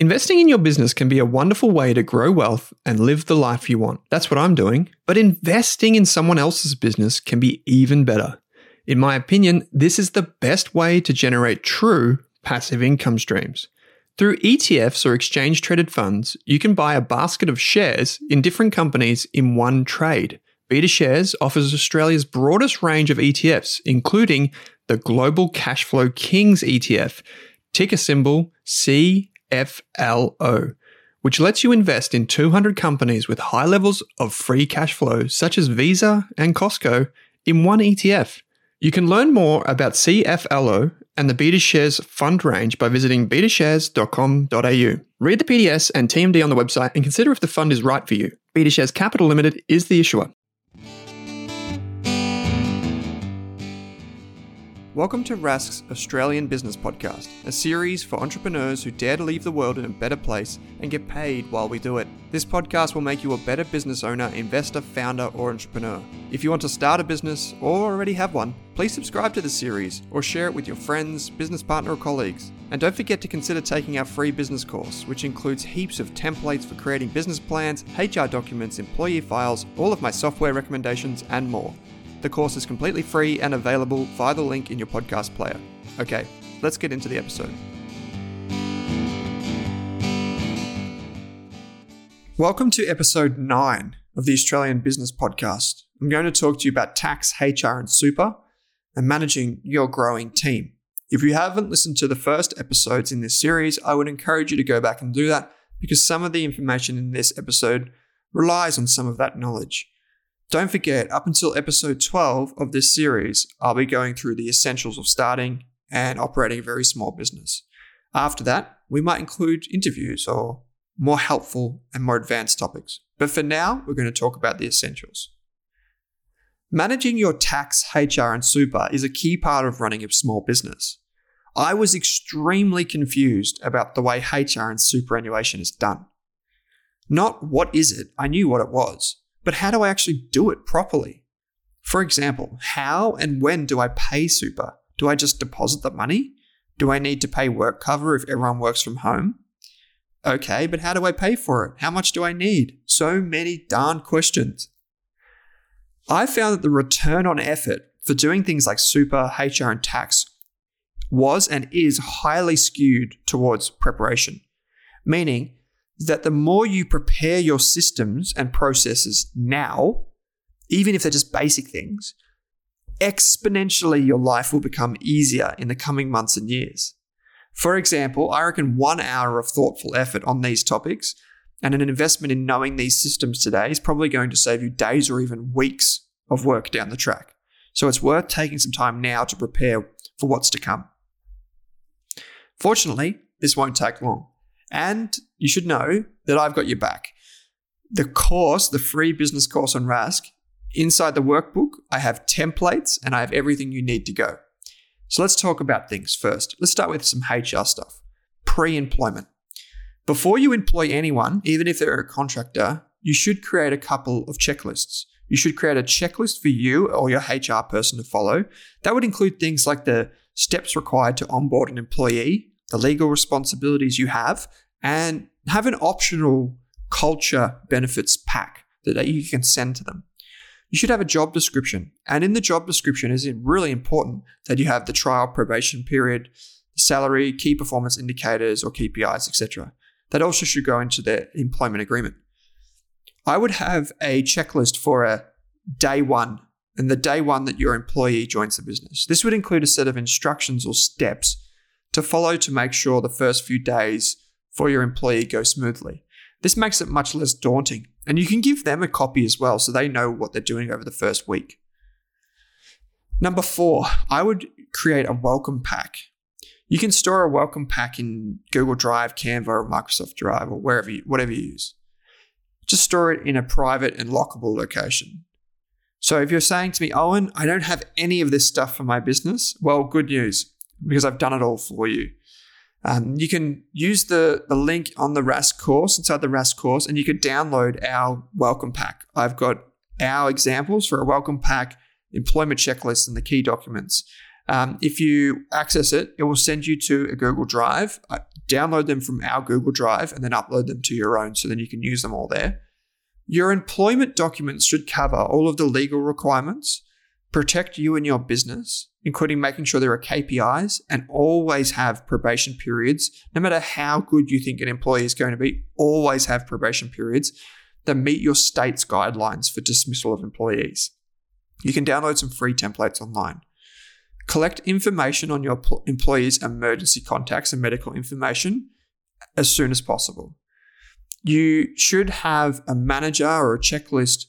Investing in your business can be a wonderful way to grow wealth and live the life you want. That's what I'm doing. But investing in someone else's business can be even better. In my opinion, this is the best way to generate true passive income streams. Through ETFs or exchange traded funds, you can buy a basket of shares in different companies in one trade. BetaShares offers Australia's broadest range of ETFs, including the Global Cashflow Kings ETF, ticker symbol CFLO, which lets you invest in 200 companies with high levels of free cash flow, such as Visa and Costco, in one ETF. You can learn more about CFLO and the BetaShares fund range by visiting betashares.com.au. Read the PDS and TMD on the website and consider if the fund is right for you. BetaShares Capital Limited is the issuer. Welcome to Rask's Australian Business Podcast, a series for entrepreneurs who dare to leave the world in a better place and get paid while we do it. This podcast will make you a better business owner, investor, founder, or entrepreneur. If you want to start a business or already have one, please subscribe to the series or share it with your friends, business partner, or colleagues. And don't forget to consider taking our free business course, which includes heaps of templates for creating business plans, HR documents, employee files, all of my software recommendations, and more. The course is completely free and available via the link in your podcast player. Okay, let's get into the episode. Welcome to episode 9 of the Australian Business Podcast. I'm going to talk to you about tax, HR, and super, and managing your growing team. If you haven't listened to the first episodes in this series, I would encourage you to go back and do that because some of the information in this episode relies on some of that knowledge. Don't forget, up until episode 12 of this series, I'll be going through the essentials of starting and operating a very small business. After that, we might include interviews or more helpful and more advanced topics. But for now, we're going to talk about the essentials. Managing your tax, HR, and super is a key part of running a small business. I was extremely confused about the way HR and superannuation is done. Not what is it, I knew what it was but how do I actually do it properly? For example, how and when do I pay super? Do I just deposit the money? Do I need to pay work cover if everyone works from home? Okay, but how do I pay for it? How much do I need? So many darn questions. I found that the return on effort for doing things like super, HR, and tax was and is highly skewed towards preparation, meaning that the more you prepare your systems and processes now, even if they're just basic things, exponentially your life will become easier in the coming months and years. For example, I reckon one hour of thoughtful effort on these topics and an investment in knowing these systems today is probably going to save you days or even weeks of work down the track. So it's worth taking some time now to prepare for what's to come. Fortunately, this won't take long. And you should know that I've got your back. The course, the free business course on Rask, inside the workbook, I have templates and I have everything you need to go. So let's talk about things first. Let's start with some HR stuff. Pre employment. Before you employ anyone, even if they're a contractor, you should create a couple of checklists. You should create a checklist for you or your HR person to follow. That would include things like the steps required to onboard an employee, the legal responsibilities you have, and have an optional culture benefits pack that you can send to them. You should have a job description. And in the job description, is it really important that you have the trial probation period, salary, key performance indicators, or KPIs, etc. That also should go into the employment agreement. I would have a checklist for a day one and the day one that your employee joins the business. This would include a set of instructions or steps to follow to make sure the first few days for your employee go smoothly. This makes it much less daunting, and you can give them a copy as well so they know what they're doing over the first week. Number four, I would create a welcome pack. You can store a welcome pack in Google Drive, Canva, or Microsoft Drive, or wherever you, whatever you use. Just store it in a private and lockable location. So if you're saying to me, Owen, I don't have any of this stuff for my business, well, good news because I've done it all for you. Um, you can use the, the link on the Rask course, inside the Rask course, and you can download our welcome pack. I've got our examples for a welcome pack, employment checklist, and the key documents. Um, if you access it, it will send you to a Google Drive. Uh, download them from our Google Drive and then upload them to your own so then you can use them all there. Your employment documents should cover all of the legal requirements, protect you and your business, including making sure there are KPIs, and always have probation periods. No matter how good you think an employee is going to be, always have probation periods that meet your state's guidelines for dismissal of employees. You can download some free templates online. Collect information on your employees' emergency contacts and medical information as soon as possible. You should have a manager or a checklist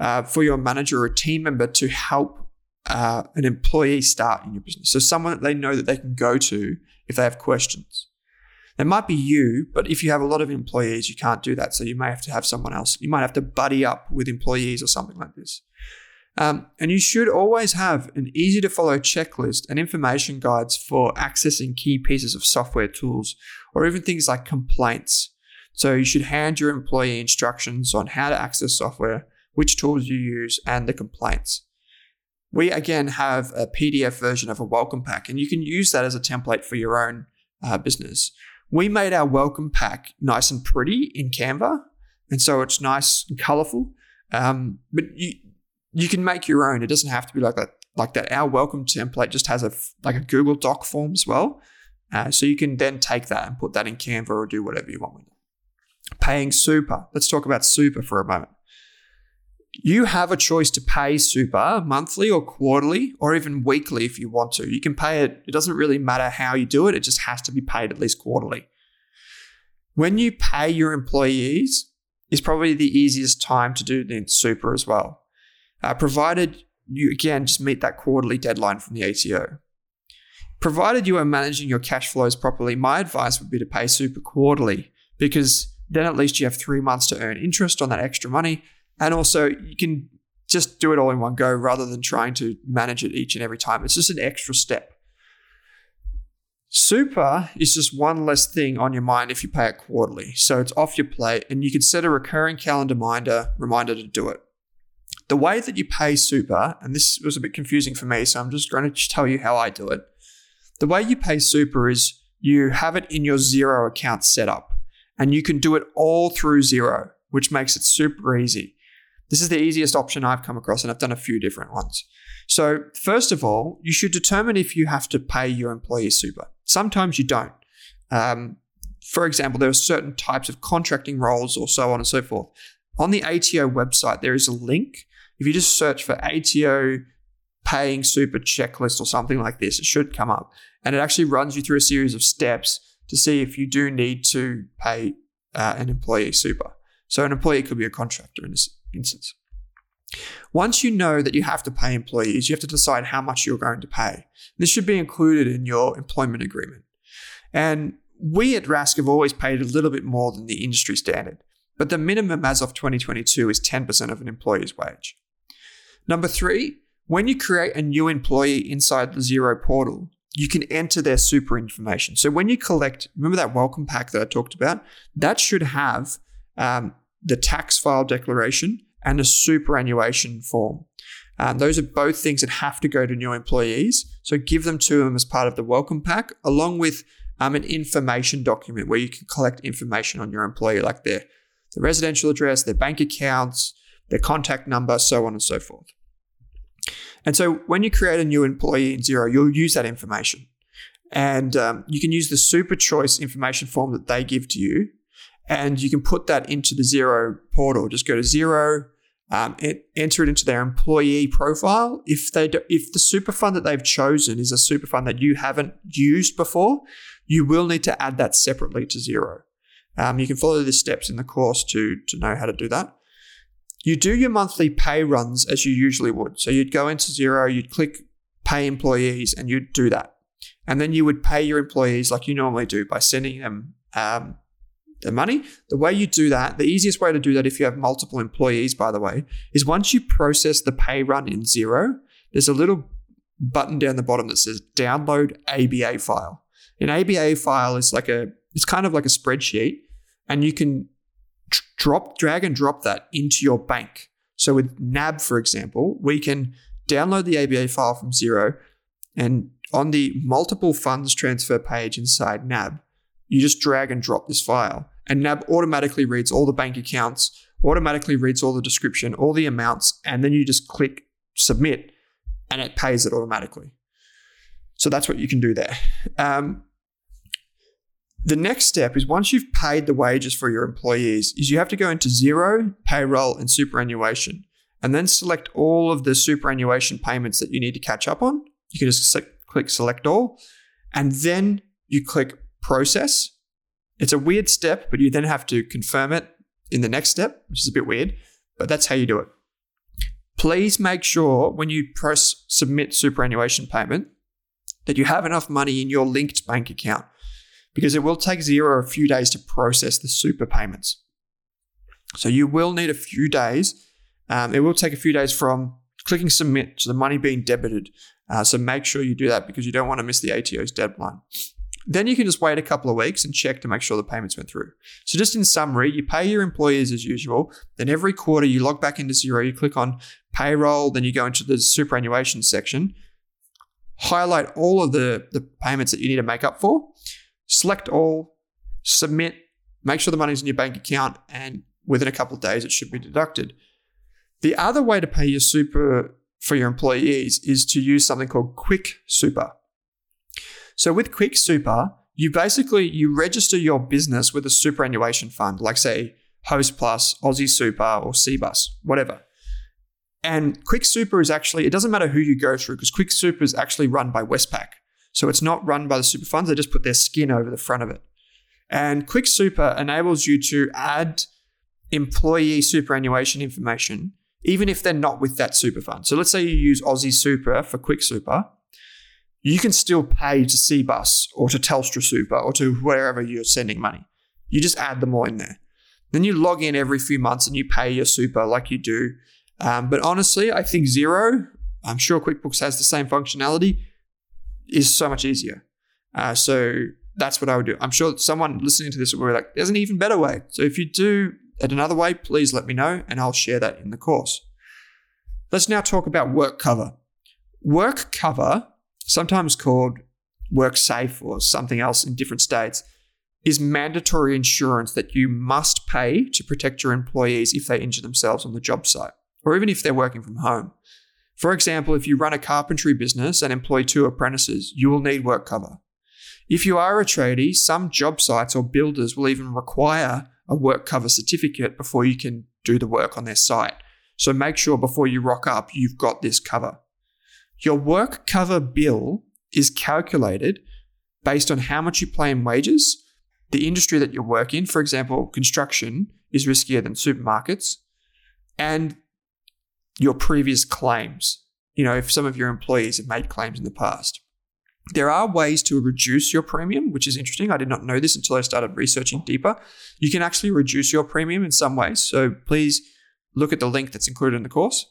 uh, for your manager or team member to help uh, an employee start in your business. So, someone that they know that they can go to if they have questions. It might be you, but if you have a lot of employees, you can't do that. So, you may have to have someone else. You might have to buddy up with employees or something like this. Um, and you should always have an easy to follow checklist and information guides for accessing key pieces of software tools or even things like complaints. So you should hand your employee instructions on how to access software, which tools you use, and the complaints. We again have a PDF version of a welcome pack, and you can use that as a template for your own uh, business. We made our welcome pack nice and pretty in Canva, and so it's nice and colorful. Um, but you, you can make your own. It doesn't have to be like that. Like that, our welcome template just has a like a Google Doc form as well, uh, so you can then take that and put that in Canva or do whatever you want with it. Paying super. Let's talk about super for a moment. You have a choice to pay super monthly or quarterly or even weekly if you want to. You can pay it. It doesn't really matter how you do it. It just has to be paid at least quarterly. When you pay your employees, is probably the easiest time to do the super as well uh, provided you again just meet that quarterly deadline from the ATO. Provided you are managing your cash flows properly, my advice would be to pay super quarterly because then at least you have three months to earn interest on that extra money. And also, you can just do it all in one go rather than trying to manage it each and every time. It's just an extra step. Super is just one less thing on your mind if you pay it quarterly. So it's off your plate, and you can set a recurring calendar reminder, reminder to do it. The way that you pay super, and this was a bit confusing for me, so I'm just going to tell you how I do it. The way you pay super is you have it in your Xero account set up, and you can do it all through Xero, which makes it super easy. This is the easiest option I've come across, and I've done a few different ones. So, first of all, you should determine if you have to pay your employees super. Sometimes you don't. Um, for example, there are certain types of contracting roles or so on and so forth. On the ATO website, there is a link if you just search for ATO paying super checklist or something like this, it should come up. And it actually runs you through a series of steps to see if you do need to pay uh, an employee super. So an employee could be a contractor in this instance. Once you know that you have to pay employees, you have to decide how much you're going to pay. This should be included in your employment agreement. And we at Rask have always paid a little bit more than the industry standard, but the minimum as of 2022 is 10% of an employee's wage. Number three, when you create a new employee inside the Xero portal, you can enter their super information. So when you collect, remember that welcome pack that I talked about? That should have um, the tax file declaration and a superannuation form. Um, those are both things that have to go to new employees. So give them to them as part of the welcome pack, along with um, an information document where you can collect information on your employee, like their, their residential address, their bank accounts, their contact number, so on and so forth. And so when you create a new employee in Xero, you'll use that information. And um, you can use the super choice information form that they give to you. And you can put that into the Xero portal. Just go to Xero, um, enter it into their employee profile. If they do, if the super fund that they've chosen is a super fund that you haven't used before, you will need to add that separately to Xero. Um, you can follow the steps in the course to to know how to do that you do your monthly pay runs as you usually would. So you'd go into Xero, you'd click pay employees, and you'd do that. And then you would pay your employees like you normally do by sending them um, the money. The way you do that, the easiest way to do that if you have multiple employees, by the way, is once you process the pay run in Xero, there's a little button down the bottom that says download ABA file. An ABA file is like a, it's kind of like a spreadsheet, and you can drop, drag and drop that into your bank. So with NAB, for example, we can download the ABA file from Xero And on the multiple funds transfer page inside NAB, you just drag and drop this file, and NAB automatically reads all the bank accounts, automatically reads all the description, all the amounts, and then you just click submit and it pays it automatically. So that's what you can do there. Um, the next step is once you've paid the wages for your employees, is you have to go into Xero, payroll, and superannuation, and then select all of the superannuation payments that you need to catch up on. You can just click select all, and then you click process. It's a weird step, but you then have to confirm it in the next step, which is a bit weird, but that's how you do it. Please make sure when you press submit superannuation payment that you have enough money in your linked bank account because it will take Xero a few days to process the super payments. So you will need a few days. Um, it will take a few days from clicking submit to the money being debited. Uh, so make sure you do that because you don't want to miss the ATO's deadline. Then you can just wait a couple of weeks and check to make sure the payments went through. So, just in summary, you pay your employees as usual. Then every quarter, you log back into Xero, you click on payroll, then you go into the superannuation section, highlight all of the, the payments that you need to make up for, select all, submit, make sure the money's in your bank account, and within a couple of days, it should be deducted. The other way to pay your super for your employees is to use something called Quick Super. So with Quick Super, you basically you register your business with a superannuation fund, like say Host Plus, Aussie Super, or Cbus, whatever. And Quick Super is actually, it doesn't matter who you go through because Quick Super is actually run by Westpac. So it's not run by the super funds, they just put their skin over the front of it. And Quick Super enables you to add employee superannuation information, even if they're not with that super fund. So let's say you use Aussie Super for Quick Super you can still pay to Cbus or to Telstra Super or to wherever you're sending money. You just add them all in there. Then you log in every few months and you pay your super like you do. Um, but honestly, I think Xero, I'm sure QuickBooks has the same functionality, is so much easier. Uh, so that's what I would do. I'm sure someone listening to this will be like, there's an even better way. So if you do it another way, please let me know and I'll share that in the course. Let's now talk about work cover. Work cover sometimes called WorkSafe or something else in different states, is mandatory insurance that you must pay to protect your employees if they injure themselves on the job site, or even if they're working from home. For example, if you run a carpentry business and employ two apprentices, you will need work cover. If you are a tradie, some job sites or builders will even require a work cover certificate before you can do the work on their site. So make sure before you rock up, you've got this cover. Your work cover bill is calculated based on how much you pay in wages, the industry that you work in, for example, construction is riskier than supermarkets, and your previous claims. You know, if some of your employees have made claims in the past. There are ways to reduce your premium, which is interesting. I did not know this until I started researching deeper. You can actually reduce your premium in some ways. So please look at the link that's included in the course.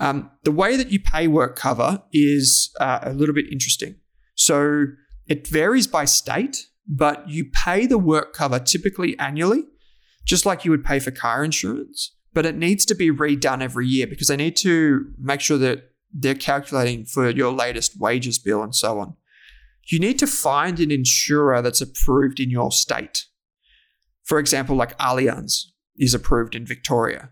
Um, the way that you pay work cover is uh, a little bit interesting. So it varies by state, but you pay the work cover typically annually, just like you would pay for car insurance. But it needs to be redone every year because they need to make sure that they're calculating for your latest wages bill and so on. You need to find an insurer that's approved in your state. For example, like Allianz is approved in Victoria.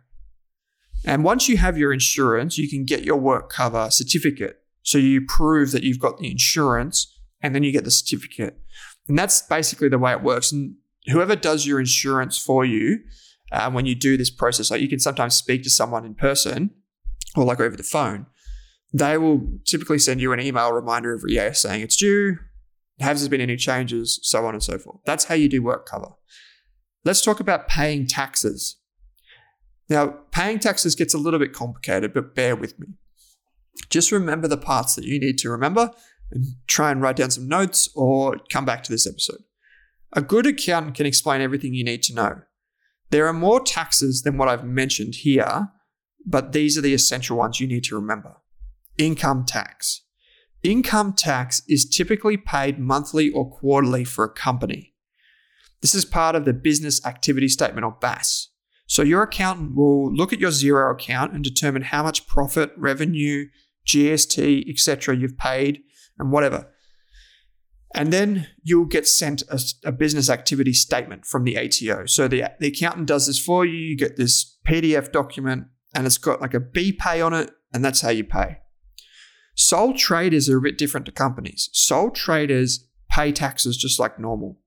And once you have your insurance, you can get your work cover certificate. So you prove that you've got the insurance and then you get the certificate. And that's basically the way it works. And whoever does your insurance for you, uh, when you do this process, like you can sometimes speak to someone in person or like over the phone, they will typically send you an email reminder every year saying it's due, has there been any changes, so on and so forth. That's how you do work cover. Let's talk about paying taxes. Now, paying taxes gets a little bit complicated, but bear with me. Just remember the parts that you need to remember and try and write down some notes or come back to this episode. A good accountant can explain everything you need to know. There are more taxes than what I've mentioned here, but these are the essential ones you need to remember. Income tax. Income tax is typically paid monthly or quarterly for a company. This is part of the business activity statement or BAS. So your accountant will look at your Xero account and determine how much profit, revenue, GST, etc. you've paid and whatever. And then you'll get sent a, a, business activity statement from the ATO. So the, the accountant does this for you. You get this PDF document and it's got like a BPay on it, and that's how you pay. Sole traders are a bit different to companies. Sole traders pay taxes just like normal.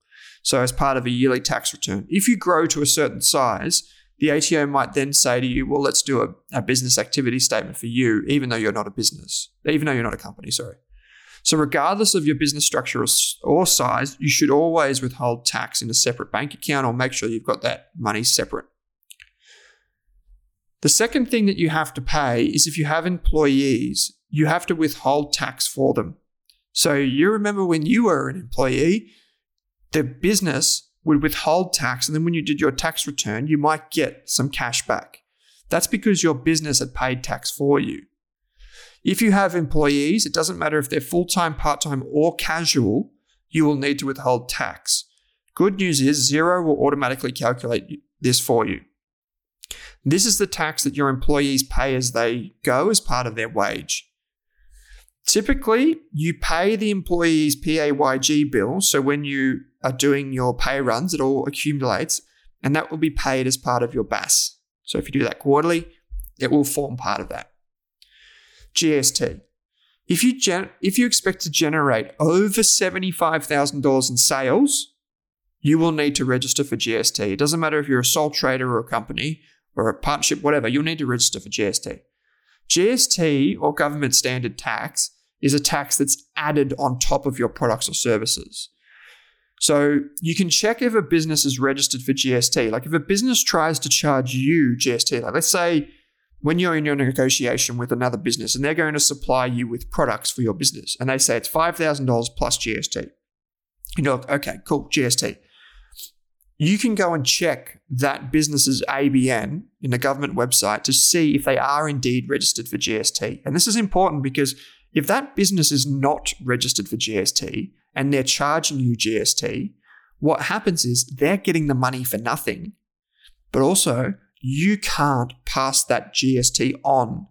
So, as part of a yearly tax return, if you grow to a certain size, the ATO might then say to you, well, let's do a, a business activity statement for you, even though you're not a business, even though you're not a company, sorry. So, regardless of your business structure or, size, you should always withhold tax in a separate bank account or make sure you've got that money separate. The second thing that you have to pay is if you have employees, you have to withhold tax for them. So, you remember when you were an employee, the business would withhold tax, and then when you did your tax return, you might get some cash back. That's because your business had paid tax for you. If you have employees, it doesn't matter if they're full time, part time, or casual, you will need to withhold tax. Good news is Xero will automatically calculate this for you. This is the tax that your employees pay as they go as part of their wage. Typically, you pay the employee's PAYG bill. So when you are doing your pay runs, it all accumulates and that will be paid as part of your BAS. So if you do that quarterly, it will form part of that. GST. If you gen- if you expect to generate over $75,000 in sales, you will need to register for GST. It doesn't matter if you're a sole trader or a company or a partnership, whatever, you'll need to register for GST. GST or government standard tax is a tax that's added on top of your products or services. So you can check if a business is registered for GST. Like if a business tries to charge you GST, like let's say when you're in your negotiation with another business and they're going to supply you with products for your business and they say it's $5,000 plus GST. You know, okay, cool, GST. You can go and check that business's ABN in the government website to see if they are indeed registered for GST. And this is important because if that business is not registered for GST and they're charging you GST, what happens is they're getting the money for nothing, but also you can't pass that GST on.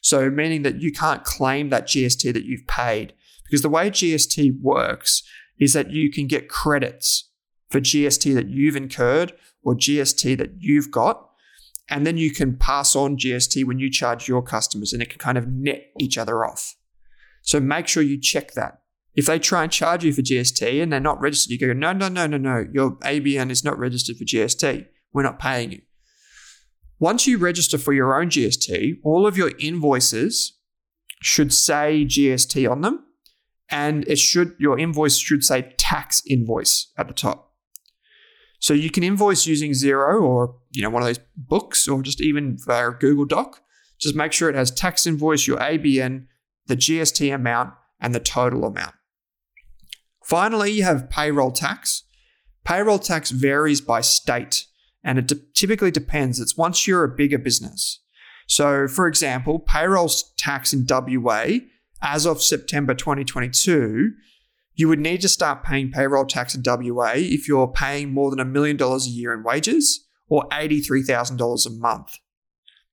So, meaning that you can't claim that GST that you've paid. Because the way GST works is that you can get credits for GST that you've incurred or GST that you've got. And then you can pass on GST when you charge your customers and it can kind of net each other off. So make sure you check that. If they try and charge you for GST and they're not registered, you go, no, no, no, no, no. Your ABN is not registered for GST. We're not paying you. Once you register for your own GST, all of your invoices should say GST on them, and it should your invoice should say tax invoice at the top. So you can invoice using Xero or you know one of those books or just even via Google Doc. Just make sure it has tax invoice, your ABN, the GST amount, and the total amount. Finally, you have payroll tax. Payroll tax varies by state and it de- typically depends. It's once you're a bigger business. So, for example, payroll tax in WA as of September 2022, you would need to start paying payroll tax in WA if you're paying more than a million dollars a year in wages or $83,000 a month.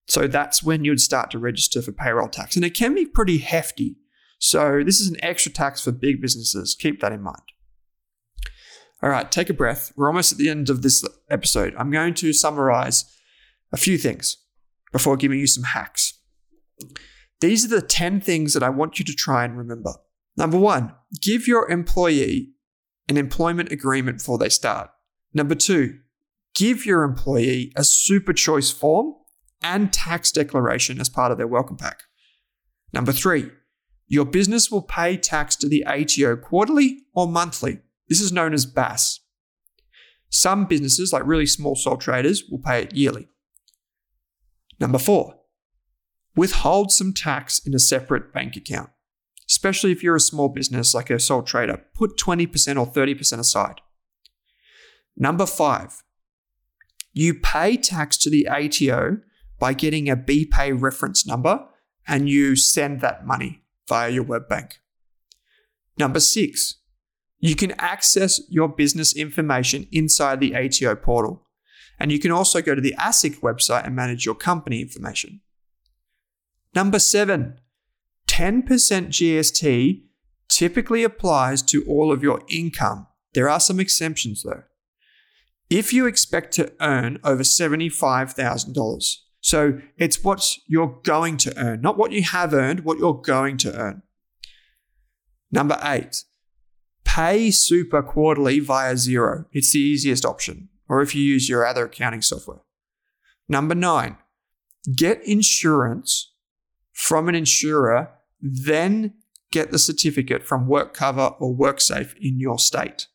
So that's when you'd start to register for payroll tax. And it can be pretty hefty. So this is an extra tax for big businesses. Keep that in mind. All right, take a breath. We're almost at the end of this episode. I'm going to summarize a few things before giving you some hacks. These are the 10 things that I want you to try and remember. Number one, give your employee an employment agreement before they start. Number two, give your employee a super choice form and tax declaration as part of their welcome pack. Number three, your business will pay tax to the ATO quarterly or monthly. This is known as BAS. Some businesses, like really small sole traders, will pay it yearly. Number four, withhold some tax in a separate bank account. Especially if you're a small business like a sole trader, put 20% or 30% aside. Number five, you pay tax to the ATO by getting a BPay reference number and you send that money via your web bank. Number six, you can access your business information inside the ATO portal. And you can also go to the ASIC website and manage your company information. Number seven, 10% GST typically applies to all of your income. There are some exceptions though. If you expect to earn over $75,000, so it's what you're going to earn, not what you have earned, what you're going to earn. Number eight, pay super quarterly via Xero. It's the easiest option, or if you use your other accounting software. Number nine, get insurance from an insurer, then get the certificate from WorkCover or WorkSafe in your state.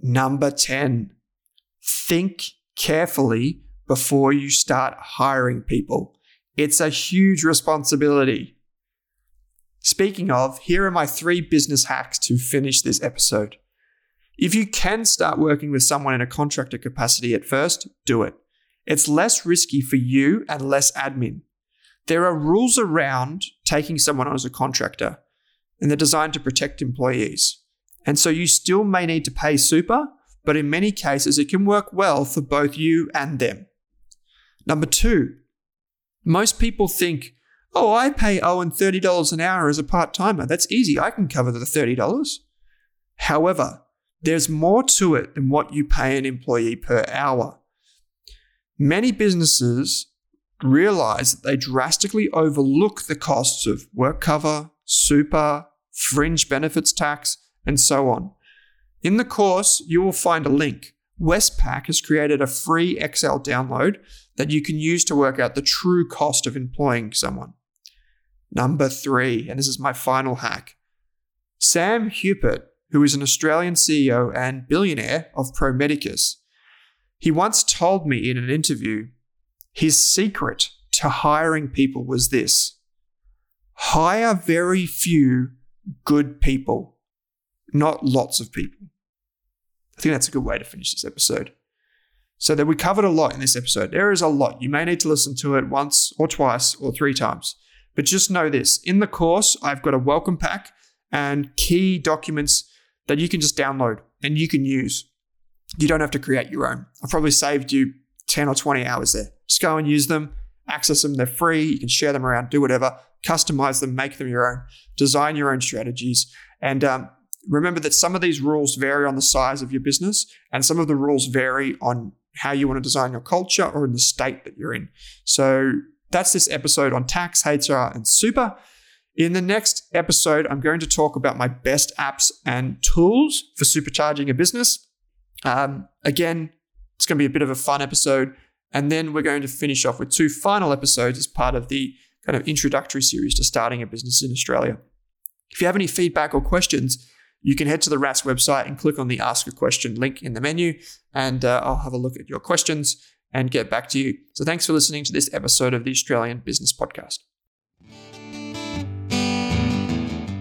Number 10, think carefully before you start hiring people. It's a huge responsibility. Speaking of, here are my three business hacks to finish this episode. If you can start working with someone in a contractor capacity at first, do it. It's less risky for you and less admin. There are rules around taking someone on as a contractor, and they're designed to protect employees. And so you still may need to pay super, but in many cases, it can work well for both you and them. Number two, most people think, oh, I pay Owen $30 an hour as a part timer. That's easy. I can cover the $30. However, there's more to it than what you pay an employee per hour. Many businesses realize that they drastically overlook the costs of work cover, super, fringe benefits tax, and so on. In the course, you will find a link. Westpac has created a free Excel download that you can use to work out the true cost of employing someone. Number three, and this is my final hack Sam Hupert, who is an Australian CEO and billionaire of Pro Medicus, he once told me in an interview his secret to hiring people was this hire very few good people, not lots of people. I think that's a good way to finish this episode. So that we covered a lot in this episode. There is a lot. You may need to listen to it once or twice or three times. But just know this in the course, I've got a welcome pack and key documents that you can just download and you can use. You don't have to create your own. I've probably saved you 10 or 20 hours there. Just go and use them, access them. They're free. You can share them around, do whatever, customize them, make them your own, design your own strategies. And um, remember that some of these rules vary on the size of your business, and some of the rules vary on how you want to design your culture or in the state that you're in. So that's this episode on tax, HR, and super. In the next episode, I'm going to talk about my best apps and tools for supercharging a business. Um, again, it's going to be a bit of a fun episode. And then we're going to finish off with two final episodes as part of the kind of introductory series to starting a business in Australia. If you have any feedback or questions, you can head to the Rask website and click on the Ask a Question link in the menu, and uh, I'll have a look at your questions and get back to you. So thanks for listening to this episode of the Australian Business Podcast.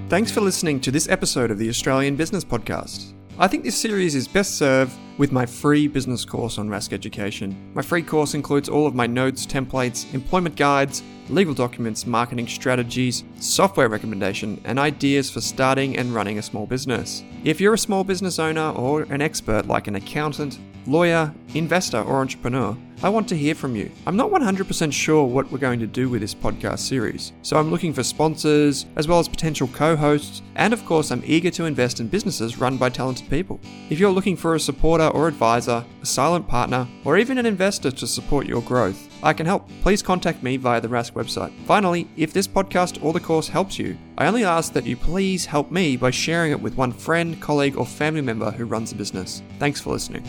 Thanks for listening to this episode of the Australian Business Podcast. I think this series is best served with my free business course on Rask Education. My free course includes all of my notes, templates, employment guides, legal documents, marketing strategies, software recommendation, and ideas for starting and running a small business. If you're a small business owner or an expert like an accountant, lawyer, investor, or entrepreneur, I want to hear from you. I'm not 100% sure what we're going to do with this podcast series, so I'm looking for sponsors, as well as potential co hosts, and of course, I'm eager to invest in businesses run by talented people. If you're looking for a supporter or advisor, a silent partner, or even an investor to support your growth, I can help. Please contact me via the Rask website. Finally, if this podcast or the course helps you, I only ask that you please help me by sharing it with one friend, colleague, or family member who runs a business. Thanks for listening.